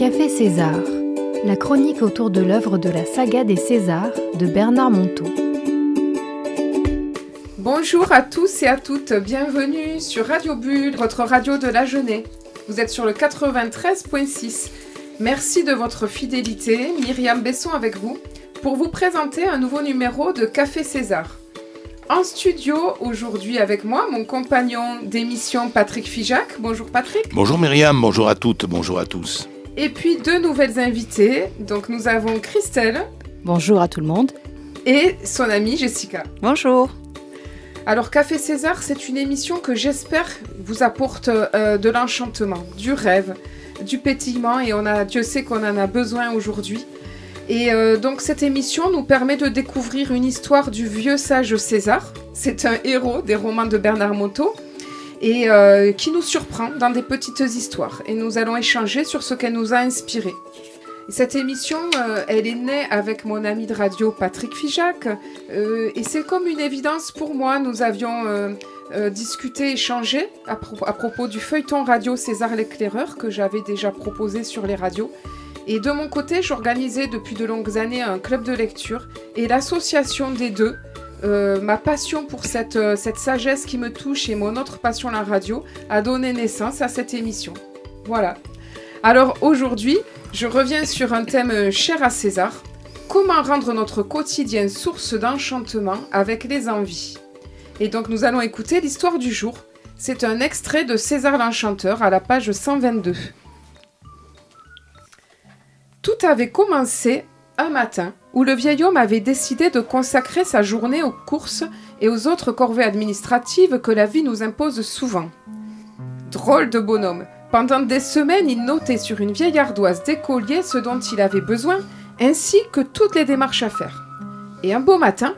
Café César, la chronique autour de l'œuvre de la saga des Césars de Bernard Monteau. Bonjour à tous et à toutes, bienvenue sur Radio Bulle, votre radio de la jeunesse. Vous êtes sur le 93.6. Merci de votre fidélité, Myriam Besson avec vous, pour vous présenter un nouveau numéro de Café César. En studio aujourd'hui avec moi, mon compagnon d'émission Patrick Fijac. Bonjour Patrick. Bonjour Myriam, bonjour à toutes, bonjour à tous. Et puis deux nouvelles invitées. Donc nous avons Christelle. Bonjour à tout le monde. Et son amie Jessica. Bonjour. Alors Café César, c'est une émission que j'espère vous apporte euh, de l'enchantement, du rêve, du pétillement et on a, Dieu sait qu'on en a besoin aujourd'hui. Et euh, donc cette émission nous permet de découvrir une histoire du vieux sage César. C'est un héros des romans de Bernard Monteau et euh, qui nous surprend dans des petites histoires. Et nous allons échanger sur ce qu'elle nous a inspiré. Cette émission, euh, elle est née avec mon ami de radio Patrick Fijac, euh, et c'est comme une évidence pour moi. Nous avions discuté, échangé à, à, propos du feuilleton radio César l'éclaireur que j'avais déjà proposé sur les radios. Et de mon côté, j'organisais depuis de longues années un club de lecture, et l'association des deux euh, ma passion pour cette, euh, cette sagesse qui me touche et mon autre passion, la radio, a donné naissance à cette émission. Voilà. Alors aujourd'hui, je reviens sur un thème euh, cher à César. Comment rendre notre quotidien source d'enchantement avec les envies? Et donc nous allons écouter l'histoire du jour. C'est un extrait de César l'Enchanteur à la page 122. Tout avait commencé un matin où le vieil homme avait décidé de consacrer sa journée aux courses et aux autres corvées administratives que la vie nous impose souvent. Drôle de bonhomme. Pendant des semaines, il notait sur une vieille ardoise d'écolier ce dont il avait besoin, ainsi que toutes les démarches à faire. Et un beau matin,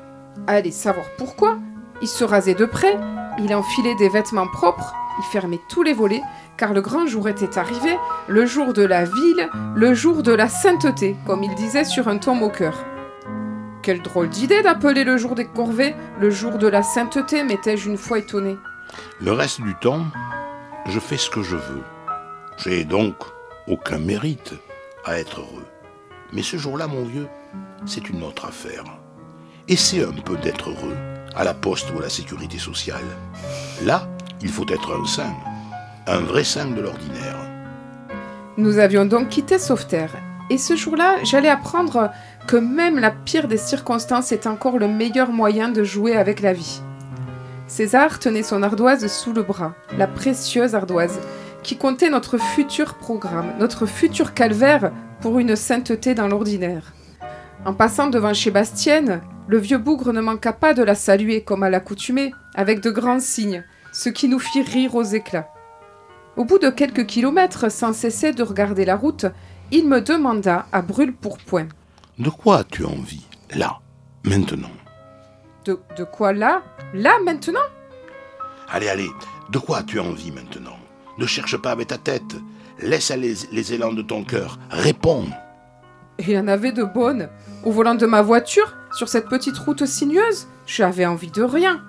allez savoir pourquoi, il se rasait de près, il enfilait des vêtements propres, il fermait tous les volets, car le grand jour était arrivé, le jour de la ville, le jour de la sainteté, comme il disait sur un ton moqueur. Quelle drôle d'idée d'appeler le jour des corvées le jour de la sainteté, m'étais-je une fois étonné. Le reste du temps, je fais ce que je veux. J'ai donc aucun mérite à être heureux. Mais ce jour-là, mon vieux, c'est une autre affaire. Essaie un peu d'être heureux, à la poste ou à la sécurité sociale. Là, il faut être un saint un vrai saint de l'ordinaire. Nous avions donc quitté Sauveterre, et ce jour-là, j'allais apprendre que même la pire des circonstances est encore le meilleur moyen de jouer avec la vie. César tenait son ardoise sous le bras, la précieuse ardoise, qui comptait notre futur programme, notre futur calvaire pour une sainteté dans l'ordinaire. En passant devant chez Bastienne, le vieux bougre ne manqua pas de la saluer comme à l'accoutumée, avec de grands signes, ce qui nous fit rire aux éclats. Au bout de quelques kilomètres, sans cesser de regarder la route, il me demanda à brûle pourpoint. De quoi as-tu envie, là, maintenant? De, de quoi là? Là, maintenant? Allez, allez, de quoi as-tu envie maintenant? Ne cherche pas avec ta tête. Laisse aller les élans de ton cœur. Réponds. Il y en avait de bonnes. Au volant de ma voiture, sur cette petite route sinueuse, j'avais envie de rien.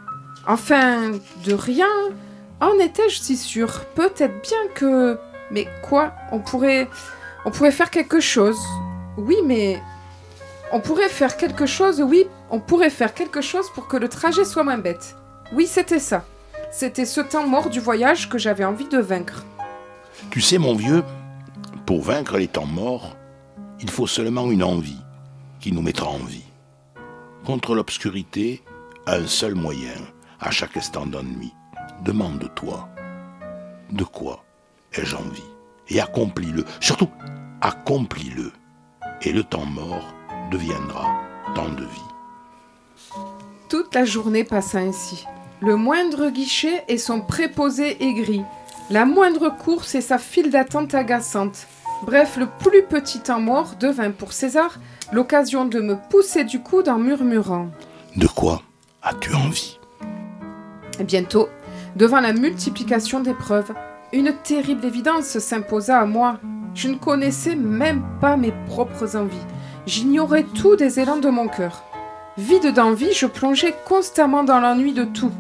Enfin, de rien. En étais-je si sûr Peut-être bien que... Mais quoi? On pourrait... On pourrait faire quelque chose. Oui, mais... On pourrait faire quelque chose, oui, on pourrait faire quelque chose pour que le trajet soit moins bête. Oui, c'était ça. C'était ce temps mort du voyage que j'avais envie de vaincre. Tu sais, mon vieux, pour vaincre les temps morts, il faut seulement une envie qui nous mettra en vie. Contre l'obscurité, un seul moyen, à chaque instant d'ennui demande-toi de quoi ai-je envie? Et accomplis-le. Surtout, accomplis-le. Et le temps mort deviendra temps de vie. Toute la journée passa ainsi. Le moindre guichet et son préposé aigri. La moindre course et sa file d'attente agaçante. Bref, le plus petit temps mort devint pour César l'occasion de me pousser du coude en murmurant. De quoi as-tu envie? Bientôt, Devant la multiplication des preuves, une terrible évidence s'imposa à moi. Je ne connaissais même pas mes propres envies. J'ignorais tout des élans de mon cœur. Vide d'envie, je plongeais constamment dans l'ennui de tout.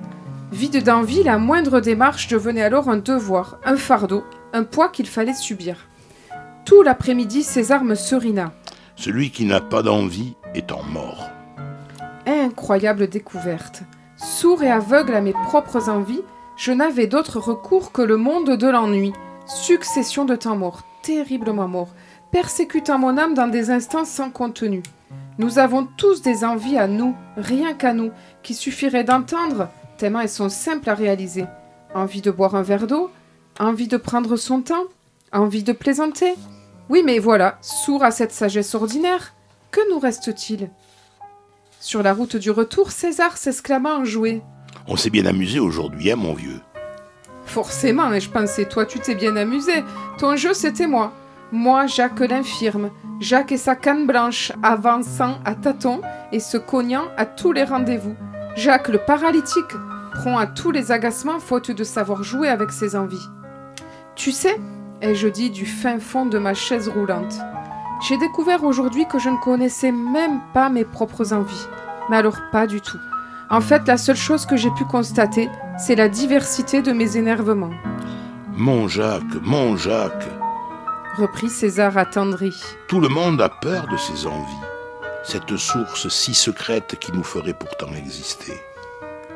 Vide d'envie, la moindre démarche devenait alors un devoir, un fardeau, un poids qu'il fallait subir. Tout l'après-midi, César me serina. Celui qui n'a pas d'envie est en mort. Incroyable découverte. Sourd et aveugle à mes propres envies, je n'avais d'autre recours que le monde de l'ennui. Succession de temps morts, terriblement morts, persécutant mon âme dans des instants sans contenu. Nous avons tous des envies à nous, rien qu'à nous, qui suffirait d'entendre, tellement elles sont simples à réaliser. Envie de boire un verre d'eau, envie de prendre son temps, envie de plaisanter. Oui, mais voilà, sourd à cette sagesse ordinaire, que nous reste-t-il? Sur la route du retour, César s'exclama enjoué. On s'est bien amusé aujourd'hui, hein, mon vieux Forcément, et je pensais, toi, tu t'es bien amusé. Ton jeu, c'était moi. Moi, Jacques l'infirme, Jacques et sa canne blanche, avançant à tâtons et se cognant à tous les rendez-vous. Jacques le paralytique, prompt à tous les agacements faute de savoir jouer avec ses envies. Tu sais, ai-je dit du fin fond de ma chaise roulante, j'ai découvert aujourd'hui que je ne connaissais même pas mes propres envies. Mais alors pas du tout. En fait, la seule chose que j'ai pu constater, c'est la diversité de mes énervements. Mon Jacques, mon Jacques, reprit César attendri. Tout le monde a peur de ses envies, cette source si secrète qui nous ferait pourtant exister.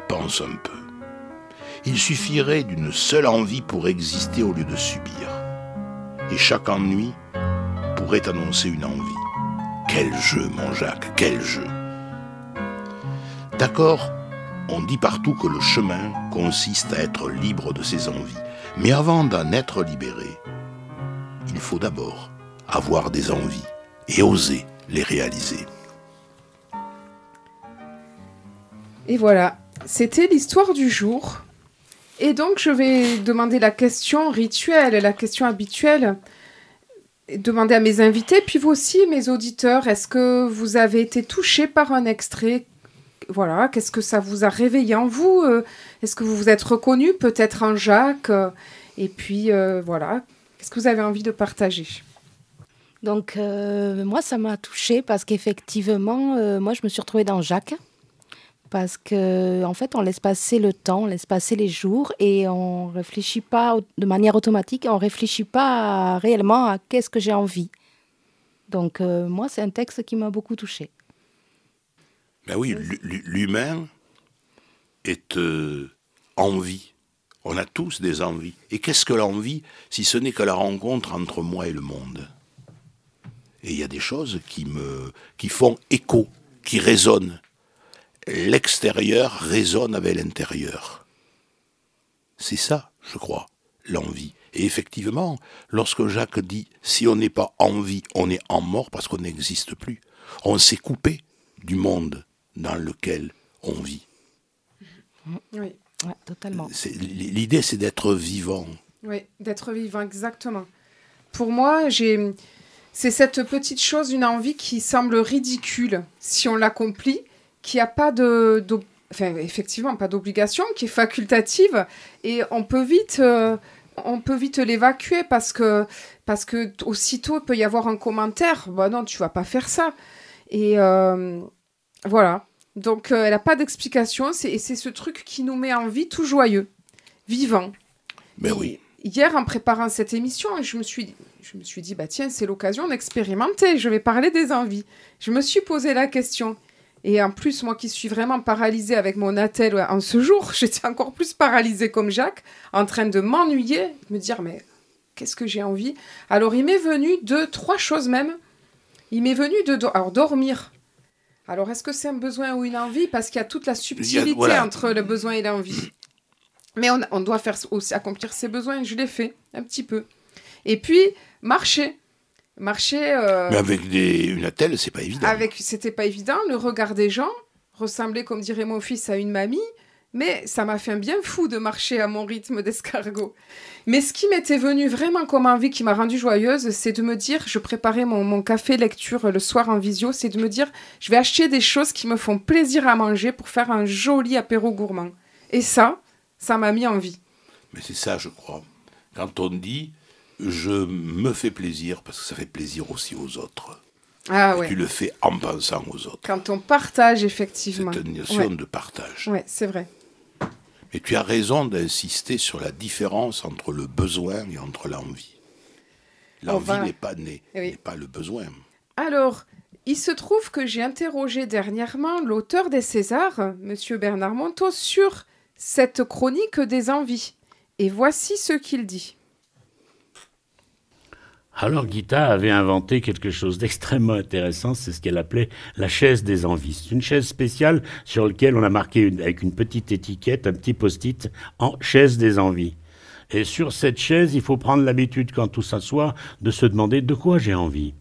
Pense un peu. Il suffirait d'une seule envie pour exister au lieu de subir. Et chaque ennui annoncer une envie. Quel jeu, mon Jacques, quel jeu D'accord, on dit partout que le chemin consiste à être libre de ses envies. Mais avant d'en être libéré, il faut d'abord avoir des envies et oser les réaliser. Et voilà, c'était l'histoire du jour. Et donc je vais demander la question rituelle, la question habituelle, demander à mes invités, puis vous aussi, mes auditeurs, est-ce que vous avez été touchés par un extrait? Voilà, qu'est-ce que ça vous a réveillé en vous? Euh, Est-ce que vous vous êtes reconnu peut-être en Jacques? Et puis euh, voilà, qu'est-ce que vous avez envie de partager? Donc euh, moi ça m'a touchée parce qu'effectivement moi je me suis retrouvée dans Jacques parce que en fait on laisse passer le temps, on laisse passer les jours et on réfléchit pas de manière automatique, on réfléchit pas réellement à qu'est-ce que j'ai envie. Donc euh, moi c'est un texte qui m'a beaucoup touché. Ben oui, l'humain est euh, envie. On a tous des envies. Et qu'est-ce que l'envie si ce n'est que la rencontre entre moi et le monde? Et il y a des choses qui me qui font écho, qui résonnent l'extérieur résonne avec l'intérieur. C'est ça, je crois, l'envie. Et effectivement, lorsque Jacques dit si on n'est pas en vie, on est en mort parce qu'on n'existe plus, on s'est coupé du monde dans lequel on vit. Oui, totalement. L'idée, c'est d'être vivant. Oui, d'être vivant, exactement. Pour moi, j'ai, c'est cette petite chose, une envie qui semble ridicule si on l'accomplit, qui a pas de, enfin, effectivement, pas d'obligation, qui est facultative, et on peut vite, euh, on peut vite l'évacuer parce que, parce que aussitôt il peut y avoir un commentaire. Bah non, tu vas pas faire ça. Et euh, voilà. Donc euh, elle n'a pas d'explication, et c'est ce truc qui nous met en vie tout joyeux, vivant. Mais ben oui. Hier, en préparant cette émission, je me suis, je me suis dit, bah tiens, c'est l'occasion d'expérimenter. Je vais parler des envies. Je me suis posé la question et en plus, moi qui suis vraiment paralysée avec mon attel en ce jour, j'étais encore plus paralysée comme Jacques, en train de m'ennuyer, de me dire, mais qu'est-ce que j'ai envie? Alors, il m'est venu de trois choses même. Il m'est venu de Alors, dormir. Alors, est-ce que c'est un besoin ou une envie? Parce qu'il y a toute la subtilité entre le besoin et l'envie. Mais on, on, doit faire aussi accomplir ses besoins. Je l'ai fait un petit peu. Et puis, marcher. Marcher. Euh, Mais avec des, une attelle, c'est pas évident. Avec, c'était pas évident. Le regard des gens ressemblait, comme dirait mon fils, à une mamie. Mais ça m'a fait un bien fou de marcher à mon rythme d'escargot. Mais ce qui m'était venu vraiment comme envie, qui m'a rendue joyeuse, c'est de me dire, je préparais mon, mon, café lecture le soir en visio, c'est de me dire, je vais acheter des choses qui me font plaisir à manger pour faire un joli apéro gourmand. Et ça, ça m'a mis en vie. Mais c'est ça, je crois. Quand on dit, je me fais plaisir parce que ça fait plaisir aussi aux autres. Ah ouais. Tu le fais en pensant aux autres. Quand on partage, effectivement. C'est une notion de partage. Oui, c'est vrai. Mais tu as raison d'insister sur la différence entre le besoin et entre l'envie. L'envie n'est pas née, n'est pas le besoin. Alors, il se trouve que j'ai interrogé dernièrement l'auteur des Césars, Monsieur Bernard Monteau, sur cette chronique des envies. Et voici ce qu'il dit. Alors Gita avait inventé quelque chose d'extrêmement intéressant, c'est ce qu'elle appelait la chaise des envies. C'est une chaise spéciale sur laquelle on a marqué avec une petite étiquette, un petit post-it, en chaise des envies. Et sur cette chaise, il faut prendre l'habitude, quand tout s'assoit, de se demander de quoi j'ai envie.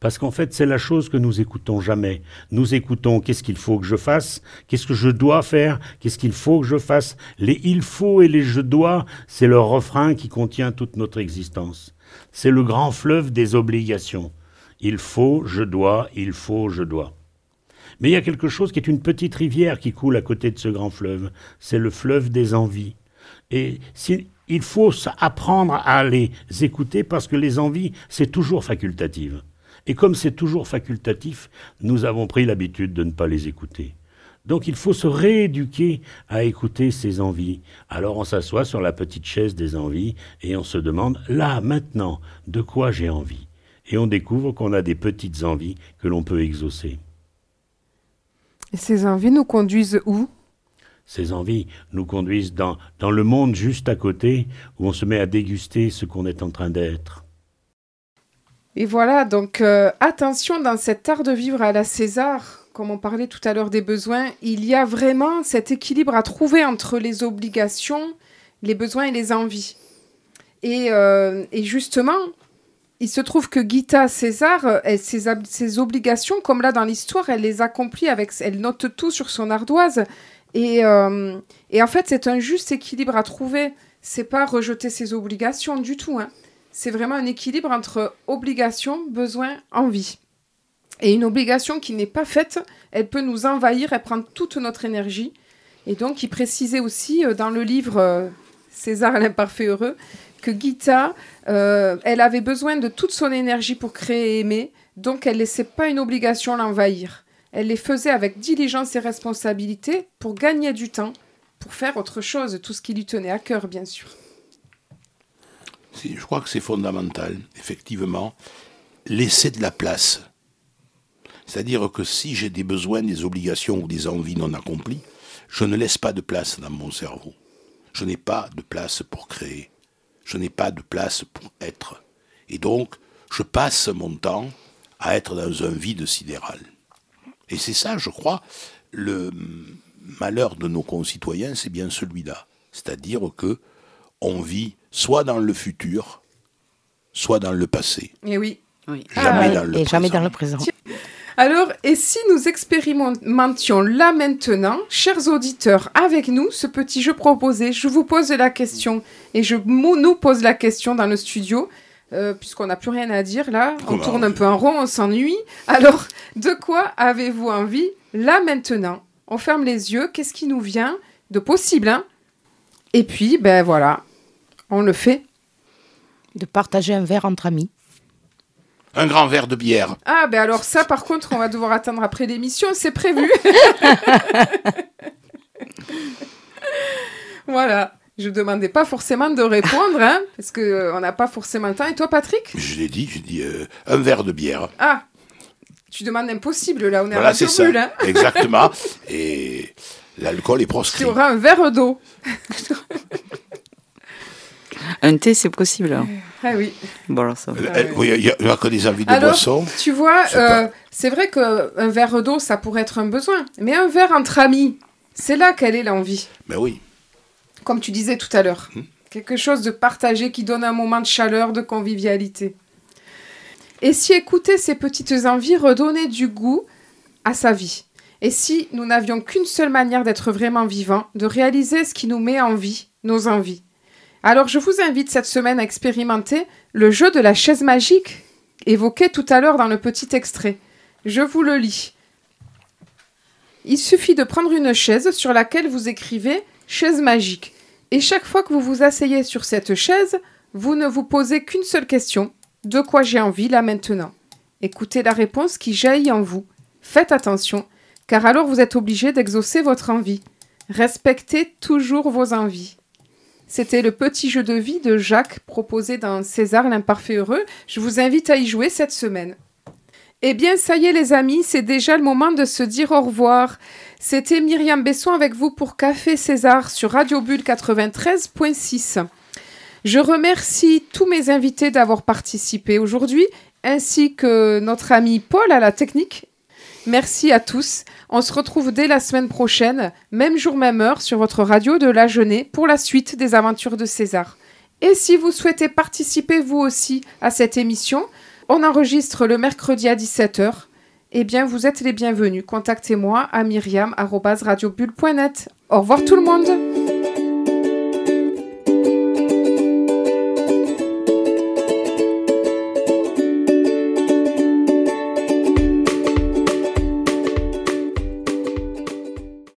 Parce qu'en fait, c'est la chose que nous écoutons jamais. Nous écoutons qu'est-ce qu'il faut que je fasse, qu'est-ce que je dois faire, qu'est-ce qu'il faut que je fasse. Les il faut et les je dois, c'est le refrain qui contient toute notre existence. C'est le grand fleuve des obligations. Il faut, je dois, il faut, je dois. Mais il y a quelque chose qui est une petite rivière qui coule à côté de ce grand fleuve. C'est le fleuve des envies. Et il faut apprendre à les écouter parce que les envies, c'est toujours facultatif. Et comme c'est toujours facultatif, nous avons pris l'habitude de ne pas les écouter. Donc il faut se rééduquer à écouter ses envies. Alors on s'assoit sur la petite chaise des envies et on se demande, là, maintenant, de quoi j'ai envie Et on découvre qu'on a des petites envies que l'on peut exaucer. Et ces envies nous conduisent où? Ces envies nous conduisent dans, dans le monde juste à côté où on se met à déguster ce qu'on est en train d'être. Et voilà, donc euh, attention dans cet art de vivre à la César, comme on parlait tout à l'heure des besoins, il y a vraiment cet équilibre à trouver entre les obligations, les besoins et les envies. Et, euh, justement, il se trouve que Gita César, ses, obligations, comme là dans l'histoire, elle les accomplit avec, elle note tout sur son ardoise. Et, euh, en fait, c'est un juste équilibre à trouver. C'est pas rejeter ses obligations du tout. Hein. C'est vraiment un équilibre entre obligation, besoin, envie. Et une obligation qui n'est pas faite, elle peut nous envahir, elle prend toute notre énergie. Et donc, il précisait aussi euh, dans le livre euh, César l'imparfait heureux que Gita, euh, elle avait besoin de toute son énergie pour créer et aimer, donc elle ne laissait pas une obligation l'envahir. Elle les faisait avec diligence et responsabilité pour gagner du temps, pour faire autre chose, tout ce qui lui tenait à cœur, bien sûr. Je crois que c'est fondamental, effectivement, laisser de la place c'est-à-dire que si j'ai des besoins, des obligations ou des envies non accomplies, je ne laisse pas de place dans mon cerveau. Je n'ai pas de place pour créer. Je n'ai pas de place pour être. Et donc, je passe mon temps à être dans un vide sidéral. Et c'est ça, je crois, le malheur de nos concitoyens, c'est bien celui-là. C'est-à-dire que on vit soit dans le futur, soit dans le passé. Et oui. oui. Jamais, ah, dans le et jamais dans le présent. Alors, et si nous expérimentions là maintenant, chers auditeurs, avec nous, ce petit jeu proposé, je vous pose la question et je nous pose la question dans le studio. Euh, puisqu'on n'a plus rien à dire là, on tourne un peu en rond, on s'ennuie. Alors, de quoi avez-vous envie là maintenant? On ferme les yeux, qu'est-ce qui nous vient de possible hein? Et puis, ben voilà, on le fait. De partager un verre entre amis un grand verre de bière. Ah, ben alors ça, par contre, on va devoir attendre après l'émission, c'est prévu. voilà. Je ne demandais pas forcément de répondre, hein, parce qu'on euh, n'a pas forcément le temps. Et toi, Patrick? Je l'ai dit, j'ai dit euh, un verre de bière. Ah, tu demandes impossible, là, on est voilà, c'est ça. Hein. Exactement. Et l'alcool est proscrit. Tu auras un verre d'eau. Un thé, c'est possible. Hein. Ah oui. Bon, alors ça. oui, il n'y a, que des envies de boisson. Tu vois, euh, c'est vrai qu'un verre d'eau, ça pourrait être un besoin. Mais un verre entre amis, c'est là qu'elle est l'envie. Mais ben oui. Comme tu disais tout à l'heure. Hmm. Quelque chose de partagé qui donne un moment de chaleur, de convivialité. Et si écouter ces petites envies redonnait du goût à sa vie? Et si nous n'avions qu'une seule manière d'être vraiment vivant, de réaliser ce qui nous met en vie, nos envies? Alors je vous invite cette semaine à expérimenter le jeu de la chaise magique évoqué tout à l'heure dans le petit extrait. Je vous le lis. Il suffit de prendre une chaise sur laquelle vous écrivez chaise magique. Et chaque fois que vous vous asseyez sur cette chaise, vous ne vous posez qu'une seule question. De quoi j'ai envie là maintenant? Écoutez la réponse qui jaillit en vous. Faites attention, car alors vous êtes obligé d'exaucer votre envie. Respectez toujours vos envies. C'était le petit jeu de vie de Jacques proposé dans César l'imparfait heureux. Je vous invite à y jouer cette semaine. Eh bien, ça y est les amis, c'est déjà le moment de se dire au revoir. C'était Myriam Besson avec vous pour Café César sur Radio Bulle 93.6. Je remercie tous mes invités d'avoir participé aujourd'hui, ainsi que notre ami Paul à la technique. Merci à tous. On se retrouve dès la semaine prochaine, même jour, même heure, sur votre radio de la Jeunée pour la suite des aventures de César. Et si vous souhaitez participer vous aussi à cette émission, on enregistre le mercredi à 17h. Eh bien, vous êtes les bienvenus. Contactez-moi à myriam.radiobulle.net. Au revoir tout le monde